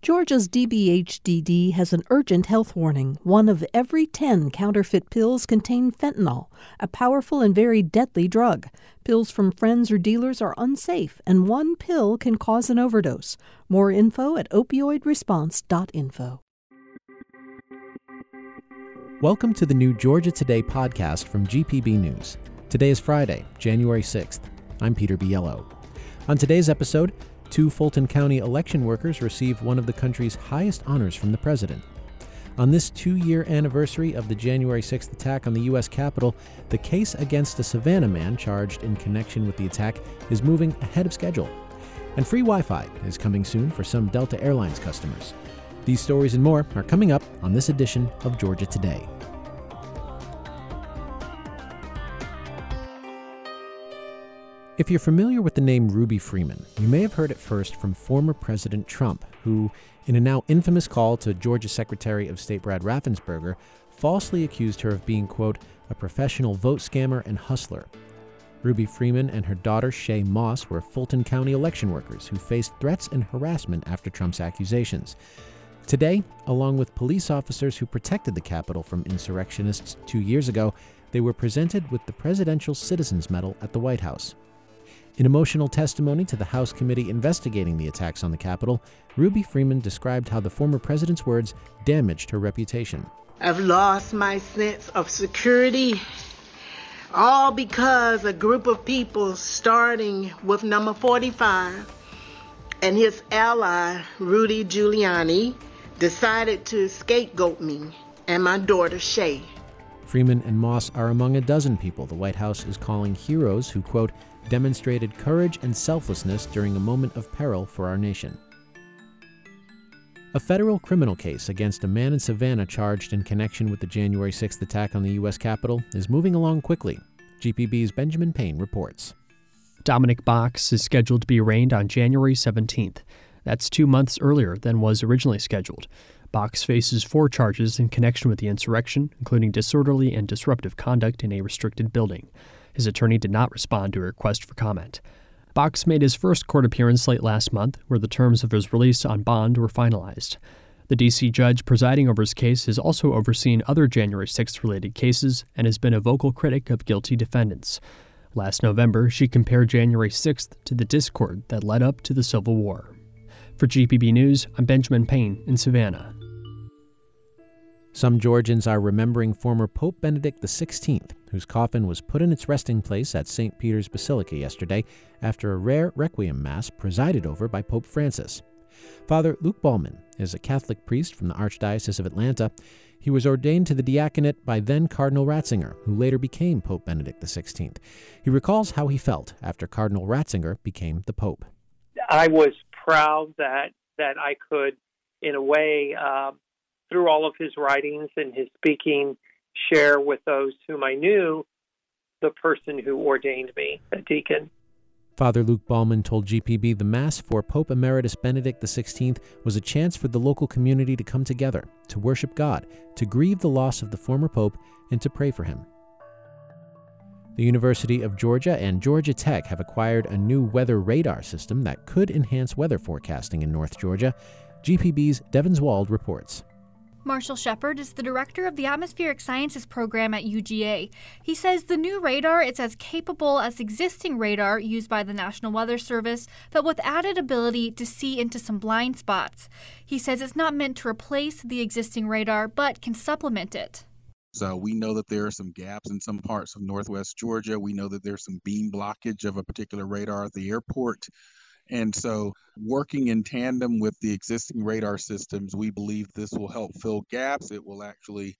Georgia's DBHDD has an urgent health warning. One of every 10 counterfeit pills contain fentanyl, a powerful and very deadly drug. Pills from friends or dealers are unsafe, and one pill can cause an overdose. More info at opioidresponse.info. Welcome to the new Georgia Today podcast from GPB News. Today is Friday, January 6th. I'm Peter Biello. On today's episode, Two Fulton County election workers received one of the country's highest honors from the president. On this two year anniversary of the January 6th attack on the U.S. Capitol, the case against a Savannah man charged in connection with the attack is moving ahead of schedule. And free Wi Fi is coming soon for some Delta Airlines customers. These stories and more are coming up on this edition of Georgia Today. If you're familiar with the name Ruby Freeman, you may have heard it first from former President Trump, who, in a now infamous call to Georgia Secretary of State Brad Raffensperger, falsely accused her of being, quote, a professional vote scammer and hustler. Ruby Freeman and her daughter Shaye Moss were Fulton County election workers who faced threats and harassment after Trump's accusations. Today, along with police officers who protected the Capitol from insurrectionists two years ago, they were presented with the Presidential Citizens Medal at the White House. In emotional testimony to the House committee investigating the attacks on the Capitol, Ruby Freeman described how the former president's words damaged her reputation. I've lost my sense of security, all because a group of people, starting with number 45 and his ally, Rudy Giuliani, decided to scapegoat me and my daughter, Shaye. Freeman and Moss are among a dozen people the White House is calling heroes who, quote, demonstrated courage and selflessness during a moment of peril for our nation. A federal criminal case against a man in Savannah charged in connection with the January 6th attack on the U.S. Capitol is moving along quickly. GPB's Benjamin Payne reports. Dominic Box is scheduled to be arraigned on January 17th. That's two months earlier than was originally scheduled. Box faces four charges in connection with the insurrection, including disorderly and disruptive conduct in a restricted building. His attorney did not respond to a request for comment. Box made his first court appearance late last month, where the terms of his release on bond were finalized. The D.C. judge presiding over his case has also overseen other January 6 related cases and has been a vocal critic of guilty defendants. Last November, she compared January 6th to the discord that led up to the Civil War. For GPB News, I'm Benjamin Payne in Savannah. Some Georgians are remembering former Pope Benedict XVI, whose coffin was put in its resting place at St. Peter's Basilica yesterday after a rare requiem mass presided over by Pope Francis. Father Luke Ballman is a Catholic priest from the Archdiocese of Atlanta. He was ordained to the diaconate by then Cardinal Ratzinger, who later became Pope Benedict XVI. He recalls how he felt after Cardinal Ratzinger became the Pope. I was proud that that I could, in a way, uh, through all of his writings and his speaking, share with those whom I knew the person who ordained me a deacon. Father Luke Ballman told GPB the Mass for Pope Emeritus Benedict XVI was a chance for the local community to come together, to worship God, to grieve the loss of the former Pope, and to pray for him. The University of Georgia and Georgia Tech have acquired a new weather radar system that could enhance weather forecasting in North Georgia. GPB's Devins Wald reports. Marshall Shepherd is the director of the Atmospheric Sciences program at UGA. He says the new radar is as capable as existing radar used by the National Weather Service, but with added ability to see into some blind spots. He says it's not meant to replace the existing radar, but can supplement it. So we know that there are some gaps in some parts of Northwest Georgia. We know that there's some beam blockage of a particular radar at the airport. And so, working in tandem with the existing radar systems, we believe this will help fill gaps. It will actually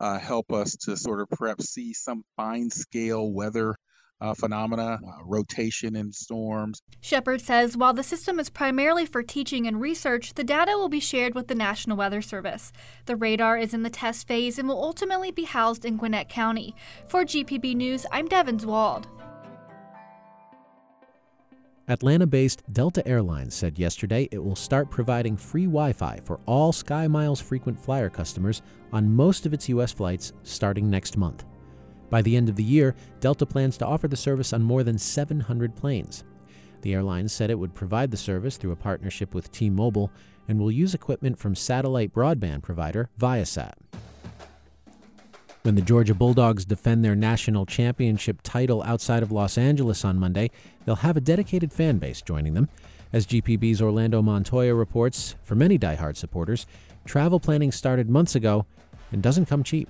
uh, help us to sort of perhaps see some fine scale weather uh, phenomena, uh, rotation in storms. Shepherd says while the system is primarily for teaching and research, the data will be shared with the National Weather Service. The radar is in the test phase and will ultimately be housed in Gwinnett County. For GPB News, I'm Devins Wald. Atlanta based Delta Airlines said yesterday it will start providing free Wi Fi for all SkyMiles frequent flyer customers on most of its U.S. flights starting next month. By the end of the year, Delta plans to offer the service on more than 700 planes. The airline said it would provide the service through a partnership with T Mobile and will use equipment from satellite broadband provider Viasat. When the Georgia Bulldogs defend their national championship title outside of Los Angeles on Monday, they'll have a dedicated fan base joining them. As GPB's Orlando Montoya reports, for many diehard supporters, travel planning started months ago and doesn't come cheap.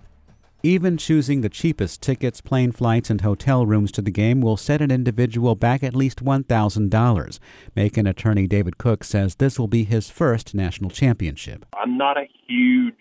Even choosing the cheapest tickets, plane flights, and hotel rooms to the game will set an individual back at least $1,000. Macon attorney David Cook says this will be his first national championship. I'm not a huge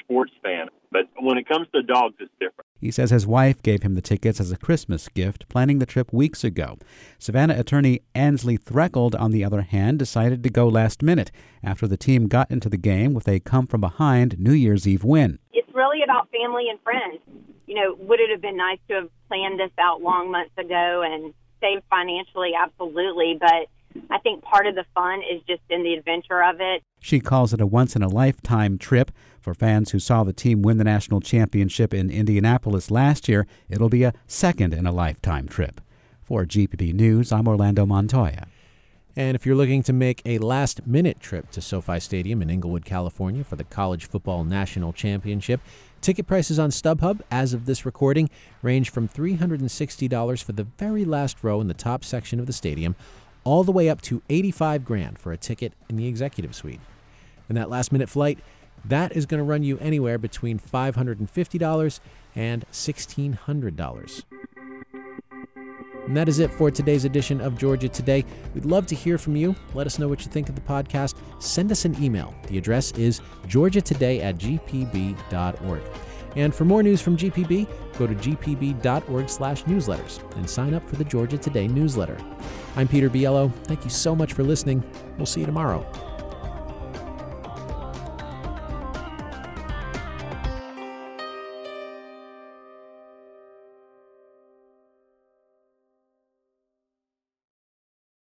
sports fan, but when it comes to dogs, it's different. He says his wife gave him the tickets as a Christmas gift, planning the trip weeks ago. Savannah attorney Ansley Threlkeld, on the other hand, decided to go last minute after the team got into the game with a come from behind New Year's Eve win It's really about family and friends. You know, would it have been nice to have planned this out long months ago and saved financially? Absolutely. But I think part of the fun is just in the adventure of it. She calls it a once in a lifetime trip. For fans who saw the team win the national championship in Indianapolis last year, it'll be a second in a lifetime trip. For GPB News, I'm Orlando Montoya. And if you're looking to make a last minute trip to SoFi Stadium in Inglewood, California for the College Football National Championship, ticket prices on StubHub, as of this recording, range from $360 for the very last row in the top section of the stadium, all the way up to 85 grand for a ticket in the executive suite. And that last minute flight, that is going to run you anywhere between $550 and $1,600. And that is it for today's edition of Georgia Today. We'd love to hear from you. Let us know what you think of the podcast. Send us an email. The address is georgiatoday at gpb.org. And for more news from GPB, go to gpb.org slash newsletters and sign up for the Georgia Today newsletter. I'm Peter Biello. Thank you so much for listening. We'll see you tomorrow.